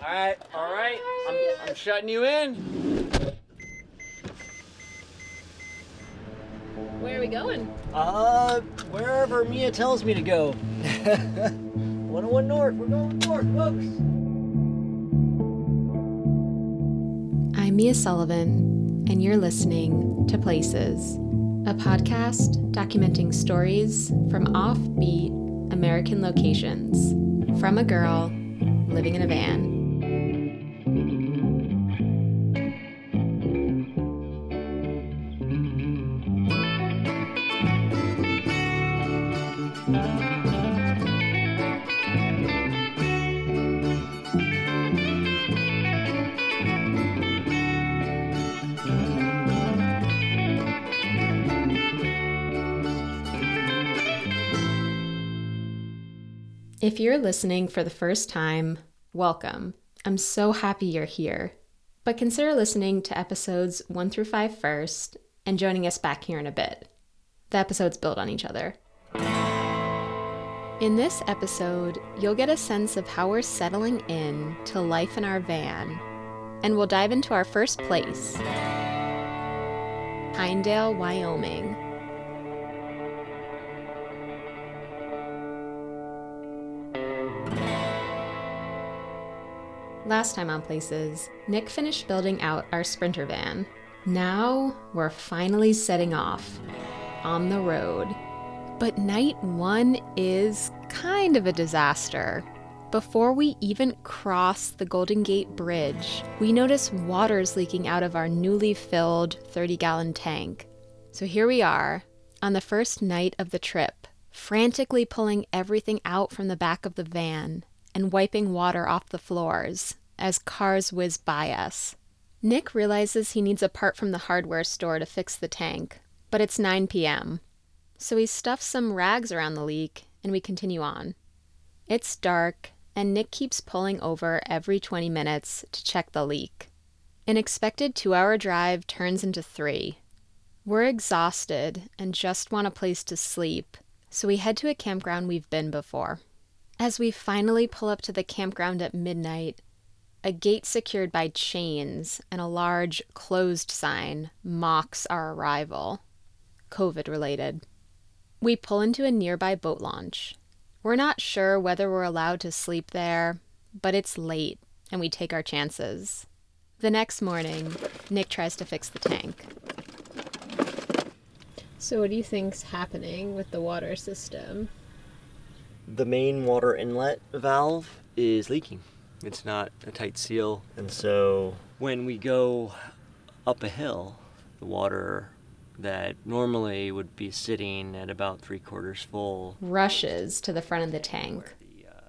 All right, all right. I'm, I'm shutting you in. Where are we going? Uh, wherever Mia tells me to go. 101 North, we're going north, folks. I'm Mia Sullivan, and you're listening to Places, a podcast documenting stories from offbeat American locations from a girl living in a van. If you're listening for the first time, welcome. I'm so happy you're here. But consider listening to episodes 1 through 5 first and joining us back here in a bit. The episodes build on each other. In this episode, you'll get a sense of how we're settling in to life in our van, and we'll dive into our first place Pinedale, Wyoming. Last time on Places, Nick finished building out our Sprinter van. Now we're finally setting off on the road. But night one is kind of a disaster. Before we even cross the Golden Gate Bridge, we notice water's leaking out of our newly filled 30 gallon tank. So here we are, on the first night of the trip, frantically pulling everything out from the back of the van and wiping water off the floors as cars whiz by us. Nick realizes he needs a part from the hardware store to fix the tank, but it's 9 p.m. So he stuffs some rags around the leak and we continue on. It's dark, and Nick keeps pulling over every 20 minutes to check the leak. An expected two hour drive turns into three. We're exhausted and just want a place to sleep, so we head to a campground we've been before. As we finally pull up to the campground at midnight, a gate secured by chains and a large closed sign mocks our arrival. COVID related. We pull into a nearby boat launch. We're not sure whether we're allowed to sleep there, but it's late and we take our chances. The next morning, Nick tries to fix the tank. So, what do you think's happening with the water system? The main water inlet valve is leaking. It's not a tight seal. And so, When we go up a hill, the water that normally would be sitting at about three quarters full Rushes to the front of the tank,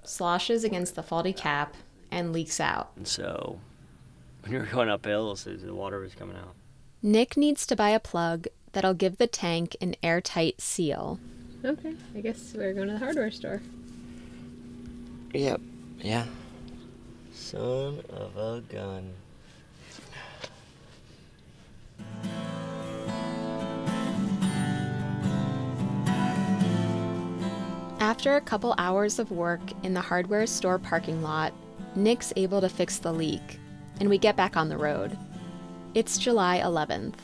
sloshes against the faulty cap, and leaks out. And so when you were going up hills, the water was coming out. Nick needs to buy a plug that'll give the tank an airtight seal. Okay, I guess we're going to the hardware store. yep, yeah. Son of a gun. After a couple hours of work in the hardware store parking lot, Nick's able to fix the leak, and we get back on the road. It's July 11th.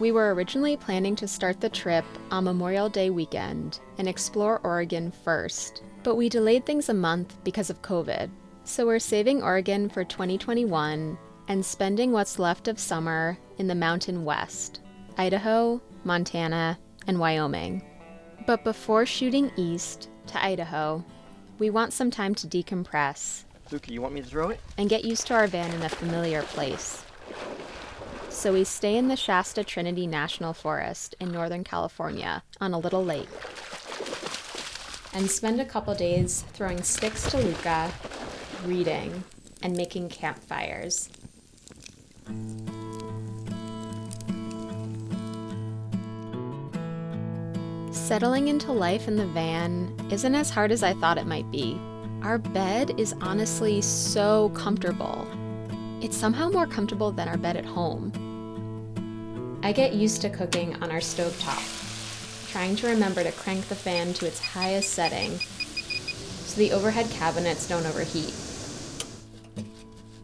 We were originally planning to start the trip on Memorial Day weekend and explore Oregon first, but we delayed things a month because of COVID. So we're saving Oregon for 2021 and spending what's left of summer in the Mountain West Idaho, Montana, and Wyoming. But before shooting east to Idaho, we want some time to decompress Luca, you want me to throw it? and get used to our van in a familiar place. So we stay in the Shasta Trinity National Forest in Northern California on a little lake. And spend a couple days throwing sticks to Luca, reading, and making campfires. Settling into life in the van isn't as hard as I thought it might be. Our bed is honestly so comfortable. It's somehow more comfortable than our bed at home. I get used to cooking on our stovetop, trying to remember to crank the fan to its highest setting so the overhead cabinets don't overheat.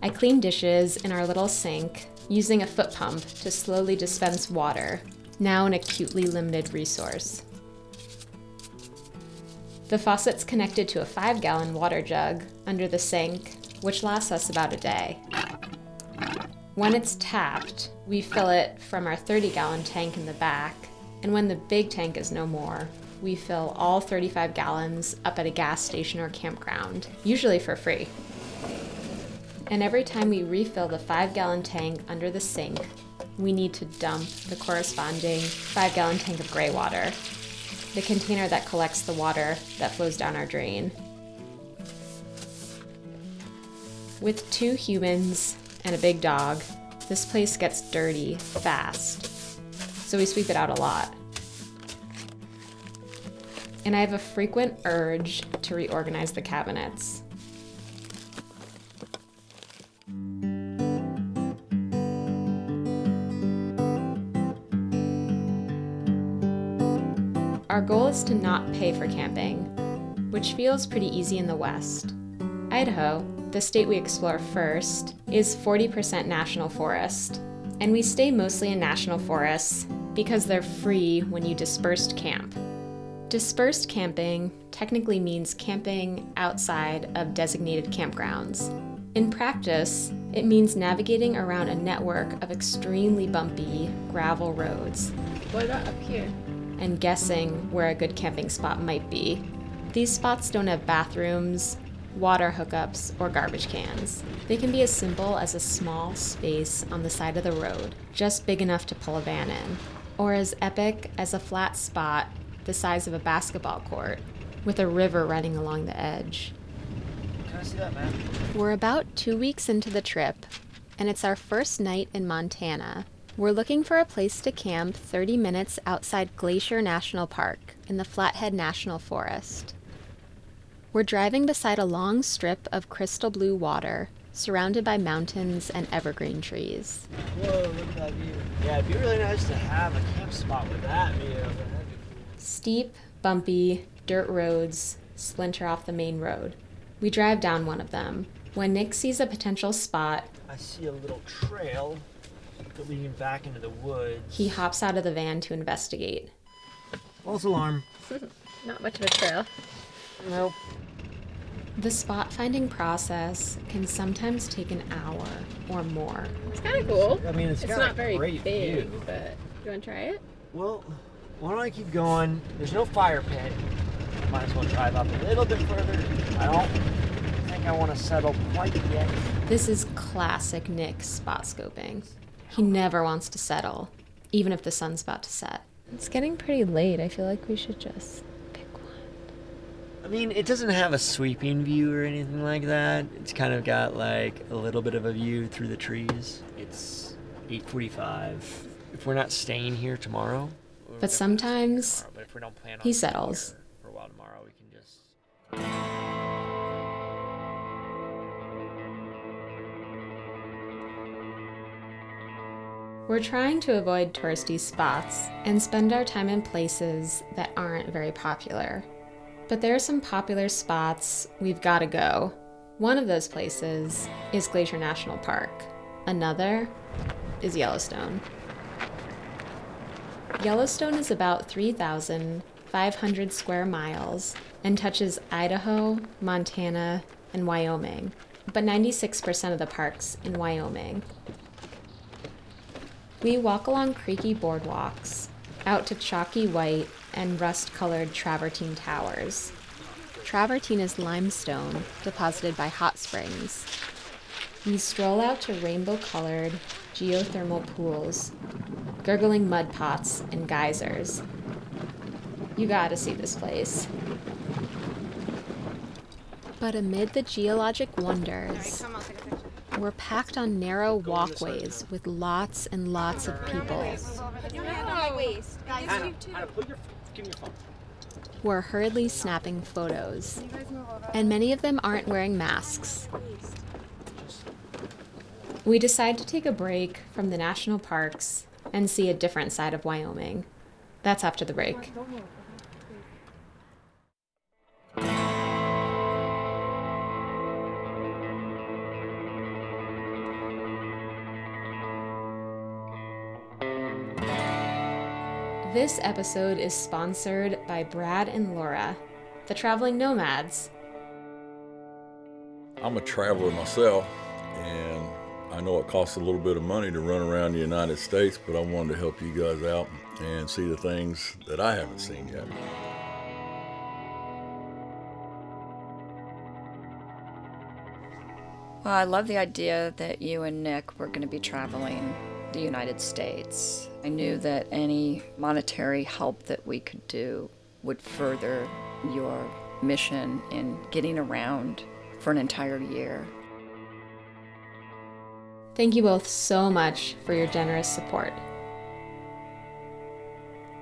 I clean dishes in our little sink using a foot pump to slowly dispense water, now an acutely limited resource. The faucet's connected to a 5 gallon water jug under the sink, which lasts us about a day. When it's tapped, we fill it from our 30 gallon tank in the back, and when the big tank is no more, we fill all 35 gallons up at a gas station or campground, usually for free. And every time we refill the 5 gallon tank under the sink, we need to dump the corresponding 5 gallon tank of gray water, the container that collects the water that flows down our drain. With two humans and a big dog, this place gets dirty fast, so we sweep it out a lot. And I have a frequent urge to reorganize the cabinets. Our goal is to not pay for camping, which feels pretty easy in the West. Idaho, the state we explore first, is 40% national forest, and we stay mostly in national forests because they're free when you dispersed camp. Dispersed camping technically means camping outside of designated campgrounds. In practice, it means navigating around a network of extremely bumpy gravel roads What about up here? and guessing where a good camping spot might be. These spots don't have bathrooms, water hookups, or garbage cans. They can be as simple as a small space on the side of the road, just big enough to pull a van in, or as epic as a flat spot the size of a basketball court, with a river running along the edge. Can I see that? We're about two weeks into the trip, and it's our first night in Montana. We're looking for a place to camp 30 minutes outside Glacier National Park in the Flathead National Forest. We're driving beside a long strip of crystal blue water, surrounded by mountains and evergreen trees. Whoa, look at that view. Yeah, it'd be really nice to have a camp spot with that view. That'd be cool. Steep, bumpy, dirt roads splinter off the main road. We drive down one of them. When Nick sees a potential spot, I see a little trail leading back into the woods. he hops out of the van to investigate. False alarm. Not much of a trail. Nope. The spot finding process can sometimes take an hour or more. It's kind of cool. I mean, it's It's got not a very great big, view. but you want to try it? Well, why don't I keep going? There's no fire pit. Might as well drive up a little bit further. I don't think I want to settle quite yet. This is classic Nick spot scoping. He never wants to settle, even if the sun's about to set. It's getting pretty late. I feel like we should just pick one. I mean, it doesn't have a sweeping view or anything like that. It's kind of got like a little bit of a view through the trees. It's 8:45. If we're not staying here tomorrow, But sometimes tomorrow, but if we don't plan on he settles. for a while tomorrow, we can just We're trying to avoid touristy spots and spend our time in places that aren't very popular. But there are some popular spots we've got to go. One of those places is Glacier National Park. Another is Yellowstone. Yellowstone is about 3,500 square miles and touches Idaho, Montana, and Wyoming, but 96% of the park's in Wyoming. We walk along creaky boardwalks, out to chalky white and rust colored travertine towers. Travertine is limestone deposited by hot springs. We stroll out to rainbow colored geothermal pools, gurgling mud pots, and geysers. You gotta see this place. But amid the geologic wonders, we're packed on narrow walkways with lots and lots of people. We're hurriedly snapping photos, and many of them aren't wearing masks. We decide to take a break from the national parks and see a different side of Wyoming. That's after the break. This episode is sponsored by Brad and Laura, the traveling nomads. I'm a traveler myself, and I know it costs a little bit of money to run around the United States, but I wanted to help you guys out and see the things that I haven't seen yet. Well, I love the idea that you and Nick were going to be traveling the United States. I knew that any monetary help that we could do would further your mission in getting around for an entire year. Thank you both so much for your generous support.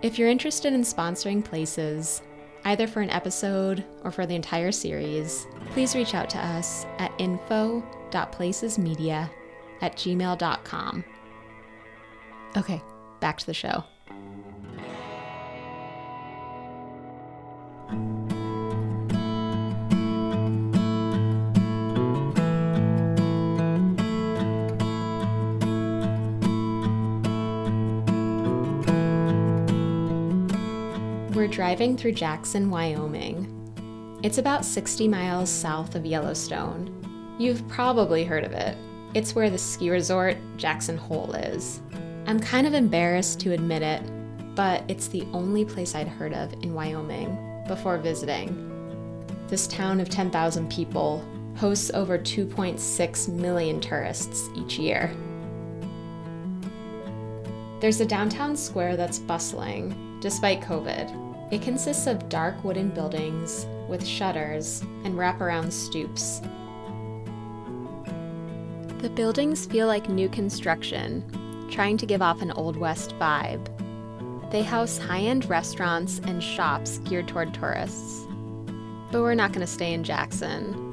If you're interested in sponsoring places, either for an episode or for the entire series, please reach out to us at info.placesmedia at gmail.com. Okay, back to the show. We're driving through Jackson, Wyoming. It's about 60 miles south of Yellowstone. You've probably heard of it. It's where the ski resort Jackson Hole is. I'm kind of embarrassed to admit it, but it's the only place I'd heard of in Wyoming before visiting. This town of 10,000 people hosts over 2.6 million tourists each year. There's a downtown square that's bustling, despite COVID. It consists of dark wooden buildings with shutters and wraparound stoops. The buildings feel like new construction, trying to give off an Old West vibe. They house high end restaurants and shops geared toward tourists. But we're not going to stay in Jackson.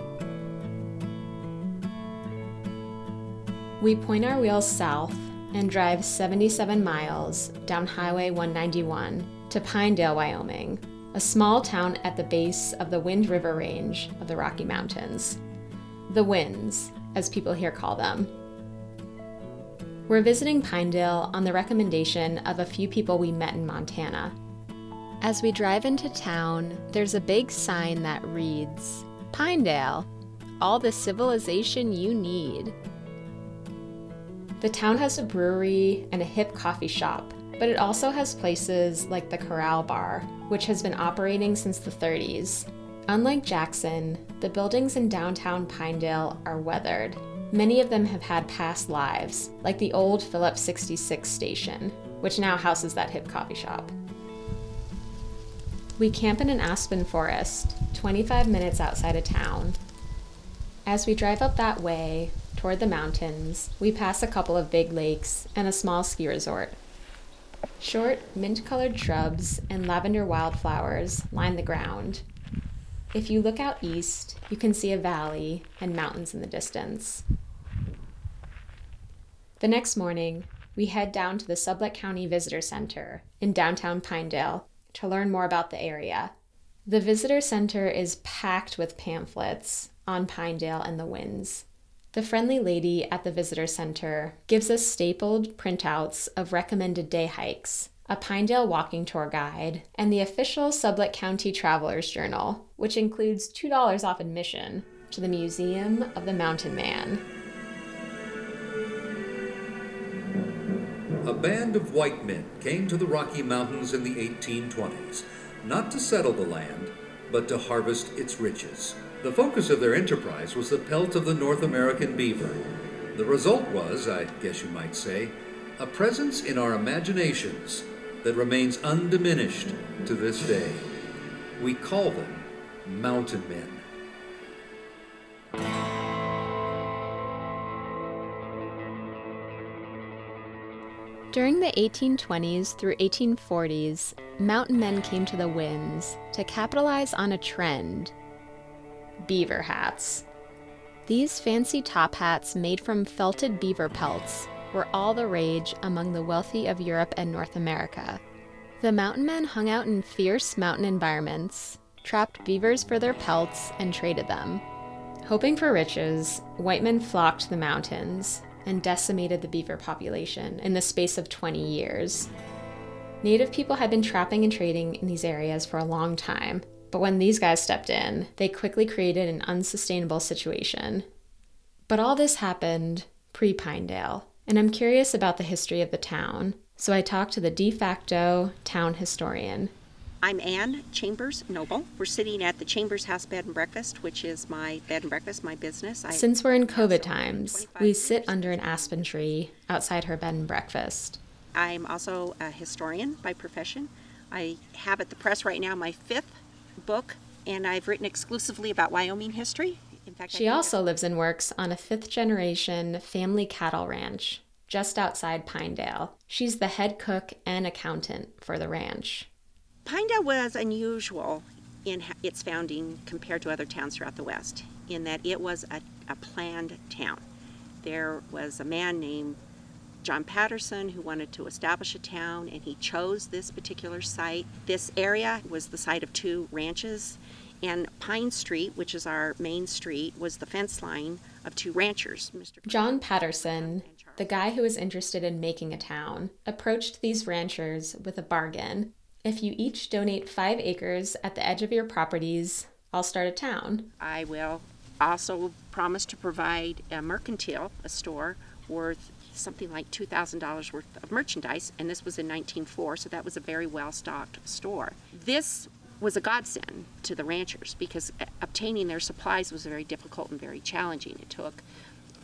We point our wheels south and drive 77 miles down Highway 191 to Pinedale, Wyoming, a small town at the base of the Wind River Range of the Rocky Mountains. The Winds, as people here call them. We're visiting Pinedale on the recommendation of a few people we met in Montana. As we drive into town, there's a big sign that reads Pinedale, all the civilization you need. The town has a brewery and a hip coffee shop, but it also has places like the Corral Bar, which has been operating since the 30s. Unlike Jackson, the buildings in downtown Pinedale are weathered. Many of them have had past lives, like the old Phillips 66 station, which now houses that hip coffee shop. We camp in an aspen forest, 25 minutes outside of town. As we drive up that way, toward the mountains, we pass a couple of big lakes and a small ski resort. Short, mint colored shrubs and lavender wildflowers line the ground. If you look out east, you can see a valley and mountains in the distance. The next morning, we head down to the Sublette County Visitor Center in downtown Pinedale to learn more about the area. The Visitor Center is packed with pamphlets on Pinedale and the winds. The friendly lady at the visitor center gives us stapled printouts of recommended day hikes, a Pinedale walking tour guide, and the official Sublette County Traveler's Journal, which includes $2 off admission to the Museum of the Mountain Man. A band of white men came to the Rocky Mountains in the 1820s, not to settle the land, but to harvest its riches. The focus of their enterprise was the pelt of the North American beaver. The result was, I guess you might say, a presence in our imaginations that remains undiminished to this day. We call them mountain men. During the 1820s through 1840s, mountain men came to the winds to capitalize on a trend beaver hats. These fancy top hats made from felted beaver pelts were all the rage among the wealthy of Europe and North America. The mountain men hung out in fierce mountain environments, trapped beavers for their pelts, and traded them. Hoping for riches, white men flocked the mountains and decimated the beaver population in the space of 20 years. Native people had been trapping and trading in these areas for a long time, but when these guys stepped in, they quickly created an unsustainable situation. But all this happened pre Pinedale, and I'm curious about the history of the town, so I talked to the de facto town historian. I'm Anne Chambers Noble. We're sitting at the Chambers House Bed and Breakfast, which is my bed and breakfast, my business. I, Since we're in COVID times, we sit under an aspen tree outside her bed and breakfast. I'm also a historian by profession. I have at the press right now my fifth book, and I've written exclusively about Wyoming history. In fact, She also lives and works on a fifth generation family cattle ranch just outside Pinedale. She's the head cook and accountant for the ranch. Pinedale was unusual in its founding compared to other towns throughout the West, in that it was a, a planned town. There was a man named John Patterson who wanted to establish a town, and he chose this particular site. This area was the site of two ranches, and Pine Street, which is our main street, was the fence line of two ranchers. Mr. John Patterson, the guy who was interested in making a town, approached these ranchers with a bargain. If you each donate five acres at the edge of your properties, I'll start a town. I will also promise to provide a mercantile, a store, worth something like $2,000 worth of merchandise, and this was in 1904, so that was a very well stocked store. This was a godsend to the ranchers because obtaining their supplies was very difficult and very challenging. It took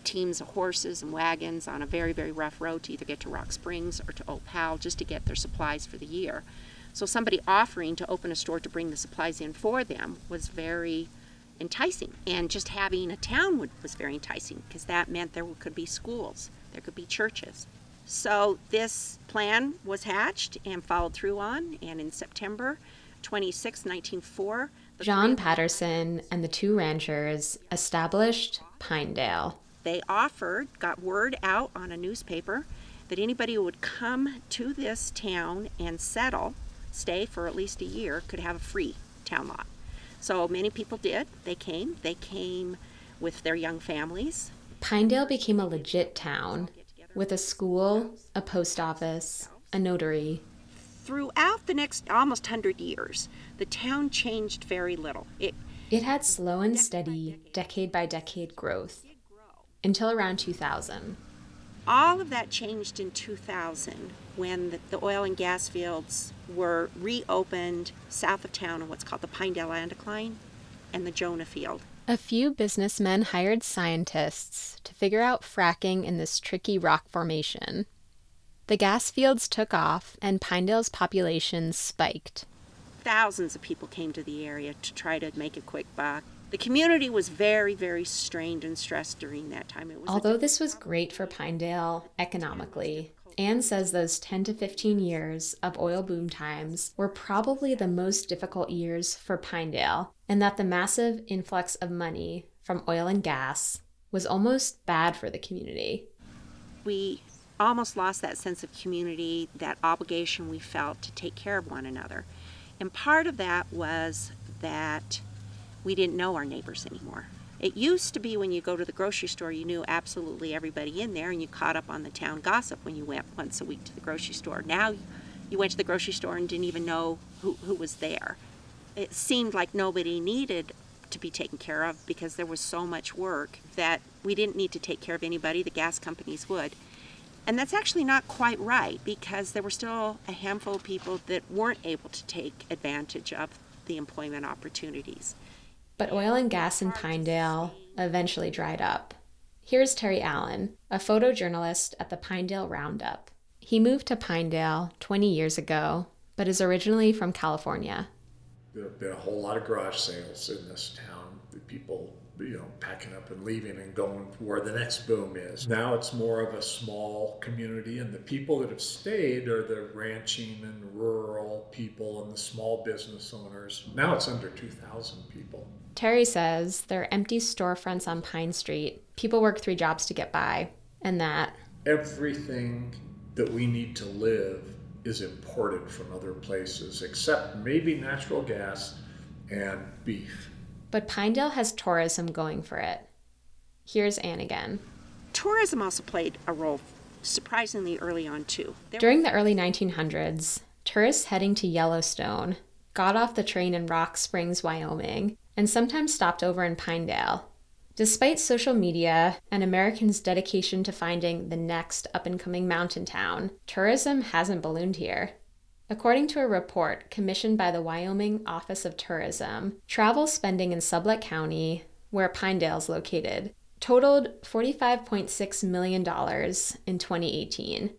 teams of horses and wagons on a very, very rough road to either get to Rock Springs or to Opal just to get their supplies for the year. So somebody offering to open a store to bring the supplies in for them was very enticing. And just having a town would, was very enticing because that meant there could be schools, there could be churches. So this plan was hatched and followed through on, and in September 26, 1904, the John Patterson and the two ranchers established Pinedale. they offered, got word out on a newspaper that anybody who would come to this town and settle, stay for at least a year, could have a free town lot. So many people did. They came. They came with their young families. Pinedale became a legit town with a school, a post office, a notary. Throughout the next almost 100 years, the town changed very little. It It had slow and steady, decade by decade growth until around 2000. all of that changed in 2000 when the, the oil and gas fields were reopened south of town on what's called the Pinedale Anticline and the Jonah Field. A few businessmen hired scientists to figure out fracking in this tricky rock formation. The gas fields took off, and Pinedale's population spiked. Thousands of people came to the area to try to make a quick buck. The community was very, very strained and stressed during that time. It was Although this was great for Pinedale economically, Anne says those 10 to 15 years of oil boom times were probably the most difficult years for Pinedale, and that the massive influx of money from oil and gas was almost bad for the community. we almost lost that sense of community, that obligation we felt to take care of one another. And part of that was that we didn't know our neighbors anymore. It used to be when you go to the grocery store, you knew absolutely everybody in there and you caught up on the town gossip when you went once a week to the grocery store. Now you went to the grocery store and didn't even know who, who was there. It seemed like nobody needed to be taken care of because there was so much work that we didn't need to take care of anybody, the gas companies would. And that's actually not quite right because there were still a handful of people that weren't able to take advantage of the employment opportunities. But oil and gas in Pinedale eventually dried up. Here's Terry Allen, a photojournalist at the Pinedale Roundup. He moved to Pinedale 20 years ago, but is originally from California. There have been a whole lot of garage sales in this town. The people, you know, packing up and leaving and going where the next boom is. Now it's more of a small community, and the people that have stayed are the ranching and rural people and the small business owners. Now it's under 2,000 people. Terry says there are empty storefronts on Pine Street. People work three jobs to get by, and that Everything that we need to live is imported from other places, except maybe natural gas and beef. But Pinedale has tourism going for it. Here's Anne again. Tourism also played a role surprisingly early on, too. There During the early 1900s, tourists heading to Yellowstone got off the train in Rock Springs, Wyoming, and sometimes stopped over in Pinedale. Despite social media and Americans' dedication to finding the next up and coming mountain town, tourism hasn't ballooned here. According to a report commissioned by the Wyoming Office of Tourism, travel spending in Sublette County, where Pinedale is located, totaled $45.6 million in 2018.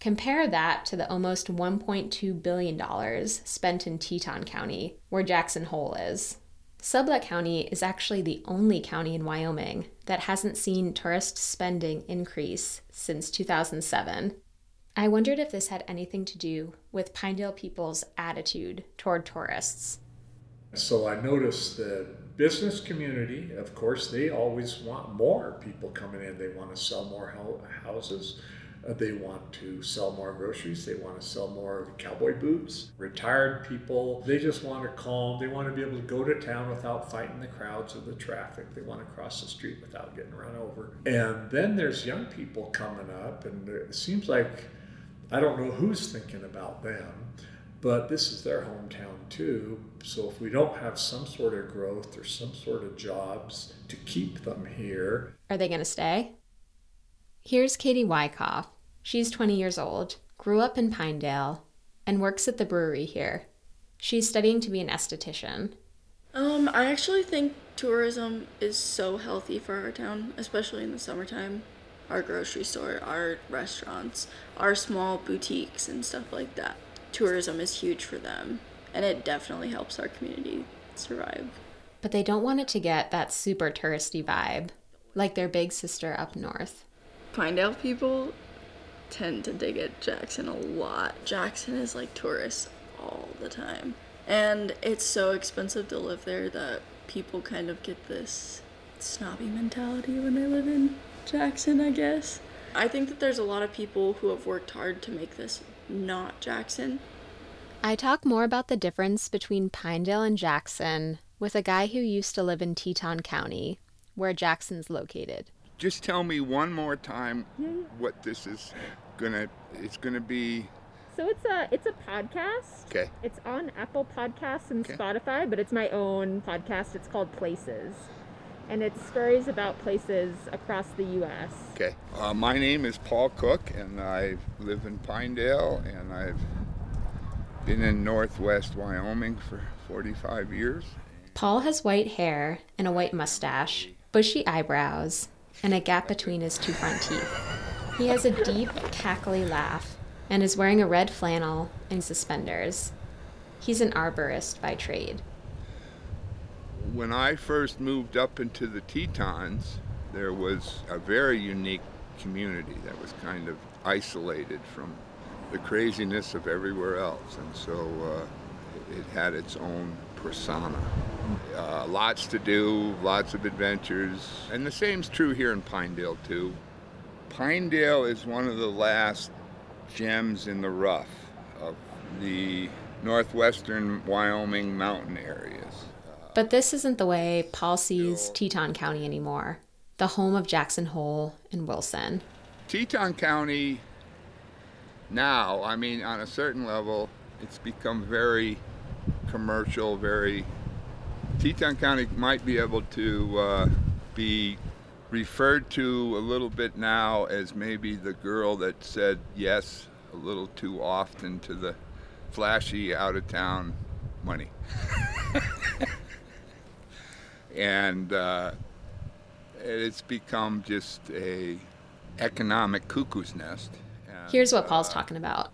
Compare that to the almost $1.2 billion spent in Teton County, where Jackson Hole is. Sublette County is actually the only county in Wyoming that hasn't seen tourist spending increase since 2007. I wondered if this had anything to do with Pinedale people's attitude toward tourists. So I noticed the business community, of course, they always want more people coming in. They want to sell more houses. Uh, they want to sell more groceries. They want to sell more cowboy boots. Retired people, they just want to calm. They want to be able to go to town without fighting the crowds or the traffic. They want to cross the street without getting run over. And then there's young people coming up, and it seems like I don't know who's thinking about them, but this is their hometown too. So if we don't have some sort of growth or some sort of jobs to keep them here, are they going to stay? Here's Katie Wyckoff. She's 20 years old, grew up in Pinedale, and works at the brewery here. She's studying to be an esthetician. Um, I actually think tourism is so healthy for our town, especially in the summertime. Our grocery store, our restaurants, our small boutiques, and stuff like that. Tourism is huge for them, and it definitely helps our community survive. But they don't want it to get that super touristy vibe, like their big sister up north. Pinedale people tend to dig at Jackson a lot. Jackson is like tourists all the time. And it's so expensive to live there that people kind of get this snobby mentality when they live in Jackson, I guess. I think that there's a lot of people who have worked hard to make this not Jackson. I talk more about the difference between Pinedale and Jackson with a guy who used to live in Teton County, where Jackson's located. Just tell me one more time hmm? what this is gonna. It's gonna be. So it's a it's a podcast. Okay. It's on Apple Podcasts and Okay. Spotify, but it's my own podcast. It's called Places, and it's stories about places across the U.S. Okay. Uh, my name is Paul Cook, and I live in Pinedale, and I've been in Northwest Wyoming for 45 years. Paul has white hair and a white mustache, bushy eyebrows, and a gap between his two front teeth. He has a deep, cackly laugh and is wearing a red flannel and suspenders. He's an arborist by trade. When I first moved up into the Tetons, there was a very unique community that was kind of isolated from the craziness of everywhere else, and so uh, it had its own persona. Uh, lots to do, lots of adventures, and the same's true here in Pinedale too. Pinedale is one of the last gems in the rough of the northwestern Wyoming mountain areas. But this isn't the way Paul sees Teton County anymore, the home of Jackson Hole and Wilson. Teton County now, I mean, on a certain level, it's become very commercial, very. Teton County might be able to uh, be referred to a little bit now as maybe the girl that said yes a little too often to the flashy out of town money. and uh, it's become just a economic cuckoo's nest. And, Here's what Paul's uh, talking about.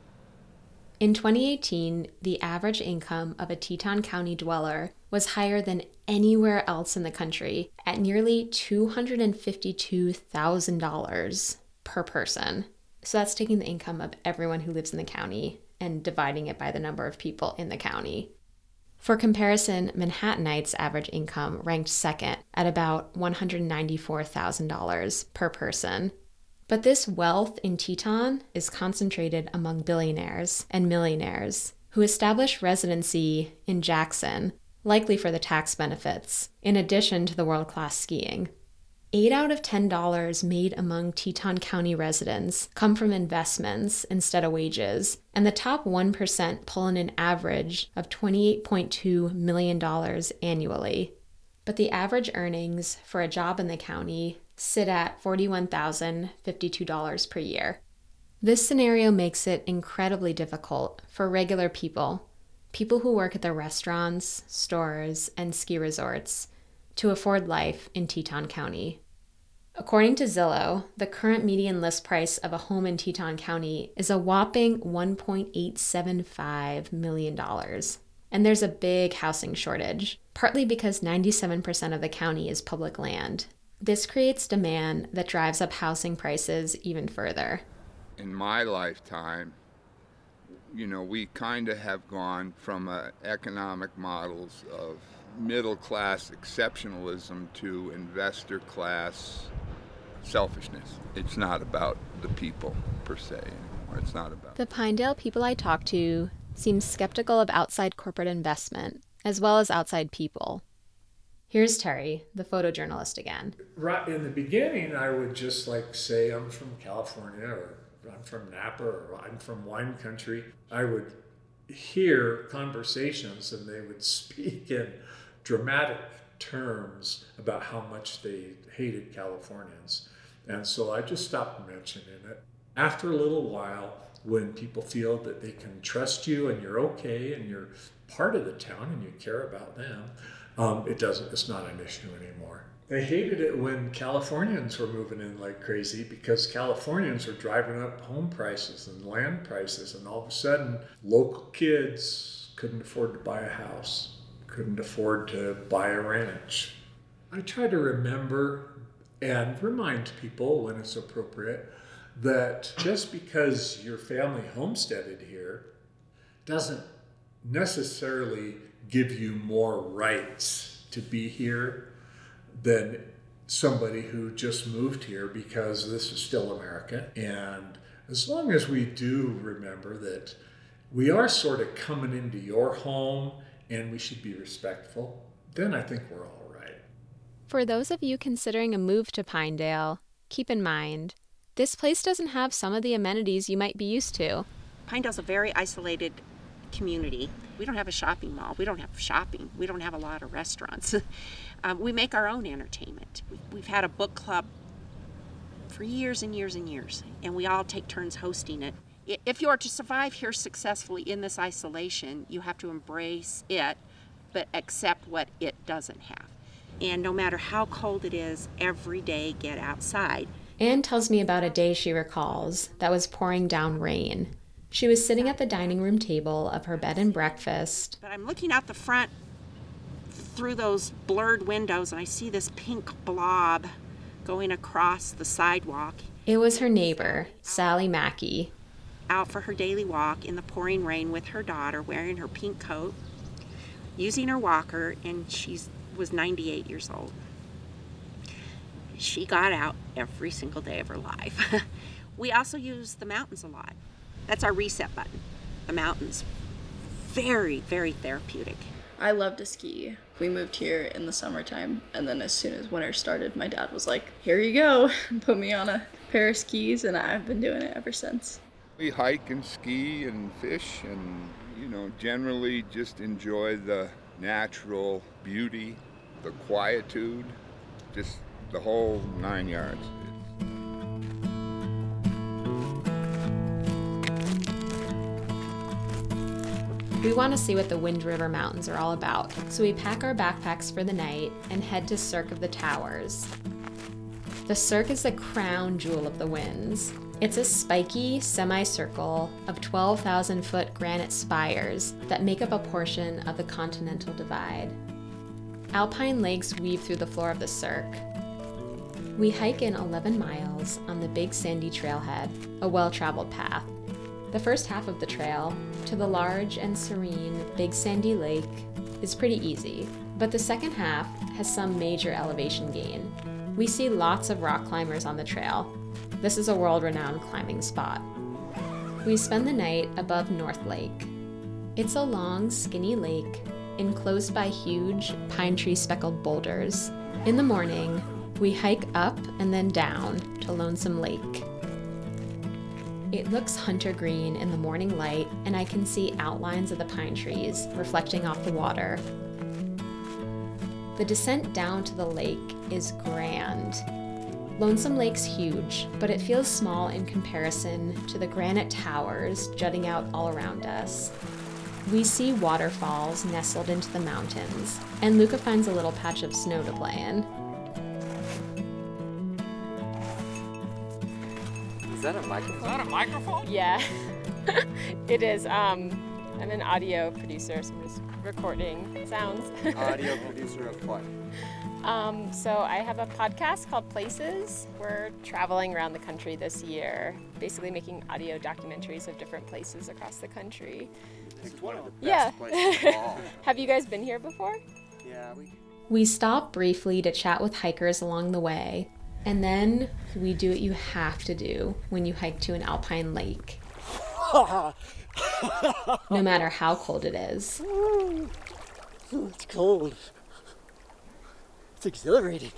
In 2018, the average income of a Teton County dweller was higher than anywhere else in the country at nearly $252,000 per person. So that's taking the income of everyone who lives in the county and dividing it by the number of people in the county. For comparison, Manhattanites' average income ranked second at about $194,000 per person. But this wealth in Teton is concentrated among billionaires and millionaires who establish residency in Jackson, likely for the tax benefits, in addition to the world class skiing. 8 out of $10 made among Teton County residents come from investments instead of wages, and the top 1% pull in an average of $28.2 million annually. But the average earnings for a job in the county sit at $41,052 per year. This scenario makes it incredibly difficult for regular people, people who work at the restaurants, stores, and ski resorts, to afford life in Teton County. According to Zillow, the current median list price of a home in Teton County is a whopping $1.875 million. And there's a big housing shortage, partly because 97% of the county is public land. This creates demand that drives up housing prices even further. In my lifetime, you know, we kind of have gone from uh, economic models of middle class exceptionalism to investor class selfishness. It's not about the people per se anymore. It's not about. The Pinedale people I talk to seem skeptical of outside corporate investment as well as outside people. Here's Terry, the photojournalist again. Right in the beginning, I would just like say I'm from California or I'm from Napa or I'm from wine country. I would hear conversations and they would speak in dramatic terms about how much they hated Californians. And so I just stopped mentioning it. After a little while, when people feel that they can trust you and you're okay and you're part of the town and you care about them, um, it doesn't. It's not an issue anymore. They hated it when Californians were moving in like crazy because Californians were driving up home prices and land prices, and all of a sudden, local kids couldn't afford to buy a house, couldn't afford to buy a ranch. I try to remember and remind people when it's appropriate that just because your family homesteaded here doesn't necessarily give you more rights to be here than somebody who just moved here because this is still America. And as long as we do remember that we are sort of coming into your home and we should be respectful, then I think we're all right. For those of you considering a move to Pinedale, keep in mind this place doesn't have some of the amenities you might be used to. Pinedale's a very isolated community. We don't have a shopping mall. We don't have shopping. We don't have a lot of restaurants. um, we make our own entertainment. We've had a book club for years and years and years, and we all take turns hosting it. If you are to survive here successfully in this isolation, you have to embrace it, but accept what it doesn't have. And no matter how cold it is, every day get outside. Anne tells me about a day she recalls that was pouring down rain. She was sitting at the dining room table of her bed and breakfast. But I'm looking out the front through those blurred windows and I see this pink blob going across the sidewalk. It was her neighbor, Sally Mackey. Out for her daily walk in the pouring rain with her daughter, wearing her pink coat, using her walker, and she was 98 years old she got out every single day of her life. we also use the mountains a lot. That's our reset button. The mountains. Very, very therapeutic. I love to ski. We moved here in the summertime, and then as soon as winter started, my dad was like, Here you go, put me on a pair of skis, and I've been doing it ever since. We hike and ski and fish, and, you know, generally just enjoy the natural beauty, the quietude, just the whole nine yards. We want to see what the Wind River Mountains are all about, so we pack our backpacks for the night and head to Cirque of the Towers. The Cirque is the crown jewel of the winds. It's a spiky semicircle of 12,000 foot granite spires that make up a portion of the Continental Divide. Alpine lakes weave through the floor of the Cirque, we hike in 11 miles on the Big Sandy Trailhead, a well traveled path. The first half of the trail, to the large and serene Big Sandy Lake, is pretty easy, but the second half has some major elevation gain. We see lots of rock climbers on the trail. This is a world renowned climbing spot. We spend the night above North Lake. It's a long, skinny lake enclosed by huge pine tree speckled boulders. In the morning, We hike up and then down to Lonesome Lake. It looks hunter green in the morning light, and I can see outlines of the pine trees reflecting off the water. The descent down to the lake is grand. Lonesome Lake's huge, but it feels small in comparison to the granite towers jutting out all around us. We see waterfalls nestled into the mountains, and Luca finds a little patch of snow to play in. Is that a microphone? Is that a microphone? Yeah, it is. Um, I'm an audio producer, so I'm just recording sounds. Audio producer of what? Um, so I have a podcast called Places. We're traveling around the country this year, basically making audio documentaries of different places across the country. Picked one of the best Yeah. places have you guys been here before? Yeah, we We stop briefly to chat with hikers along the way, and then we do what you have to do when you hike to an alpine lake, no matter how cold it is. it's cold. It's exhilarating.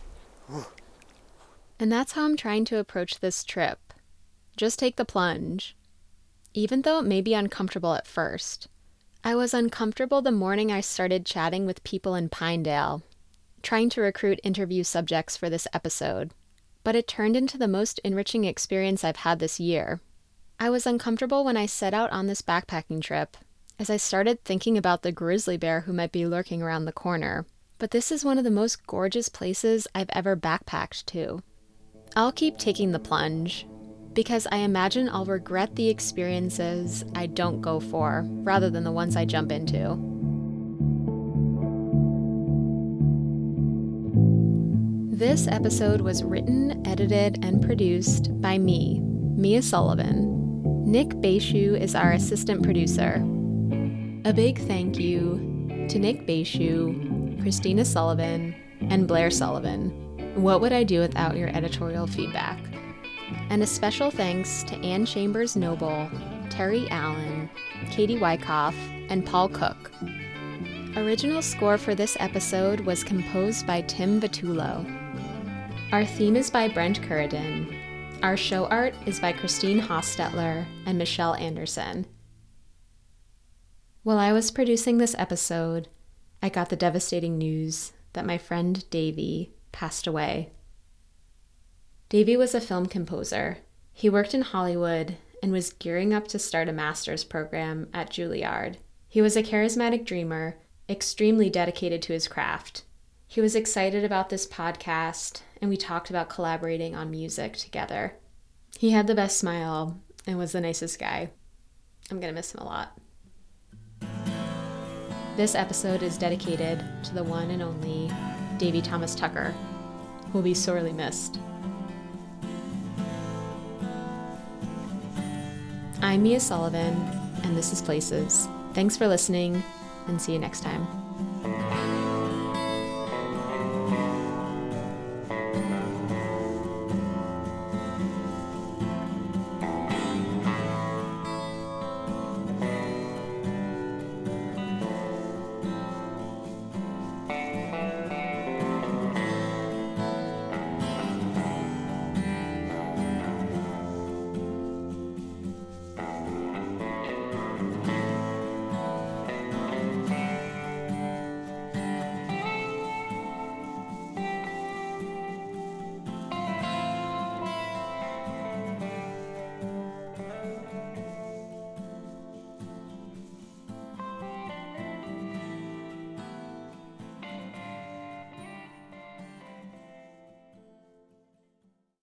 And that's how I'm trying to approach this trip. Just take the plunge. Even though it may be uncomfortable at first. I was uncomfortable the morning I started chatting with people in Pinedale, trying to recruit interview subjects for this episode. But it turned into the most enriching experience I've had this year. I was uncomfortable when I set out on this backpacking trip, as I started thinking about the grizzly bear who might be lurking around the corner. But this is one of the most gorgeous places I've ever backpacked to. I'll keep taking the plunge because I imagine I'll regret the experiences I don't go for rather than the ones I jump into. This episode was written, edited, and produced by me, Mia Sullivan. Nick Bayshu is our assistant producer. A big thank you to Nick Bayshu, Christina Sullivan, and Blair Sullivan. What would I do without your editorial feedback? And a special thanks to Ann Chambers Noble, Terry Allen, Katie Wyckoff, and Paul Cook. Original score for this episode was composed by Tim Vitullo. Our theme is by Brent Curridon. Our show art is by Christine Hostetler and Michelle Anderson. While I was producing this episode, I got the devastating news that my friend Davey passed away. Davey was a film composer. He worked in Hollywood and was gearing up to start a master's program at Juilliard. He was a charismatic dreamer, extremely dedicated to his craft. He was excited about this podcast, and we talked about collaborating on music together. He had the best smile and was the nicest guy. I'm gonna miss him a lot. This episode is dedicated to the one and only Davy Thomas Tucker, who will be sorely missed. I'm Mia Sullivan, and this is Places. Thanks for listening, and see you next time.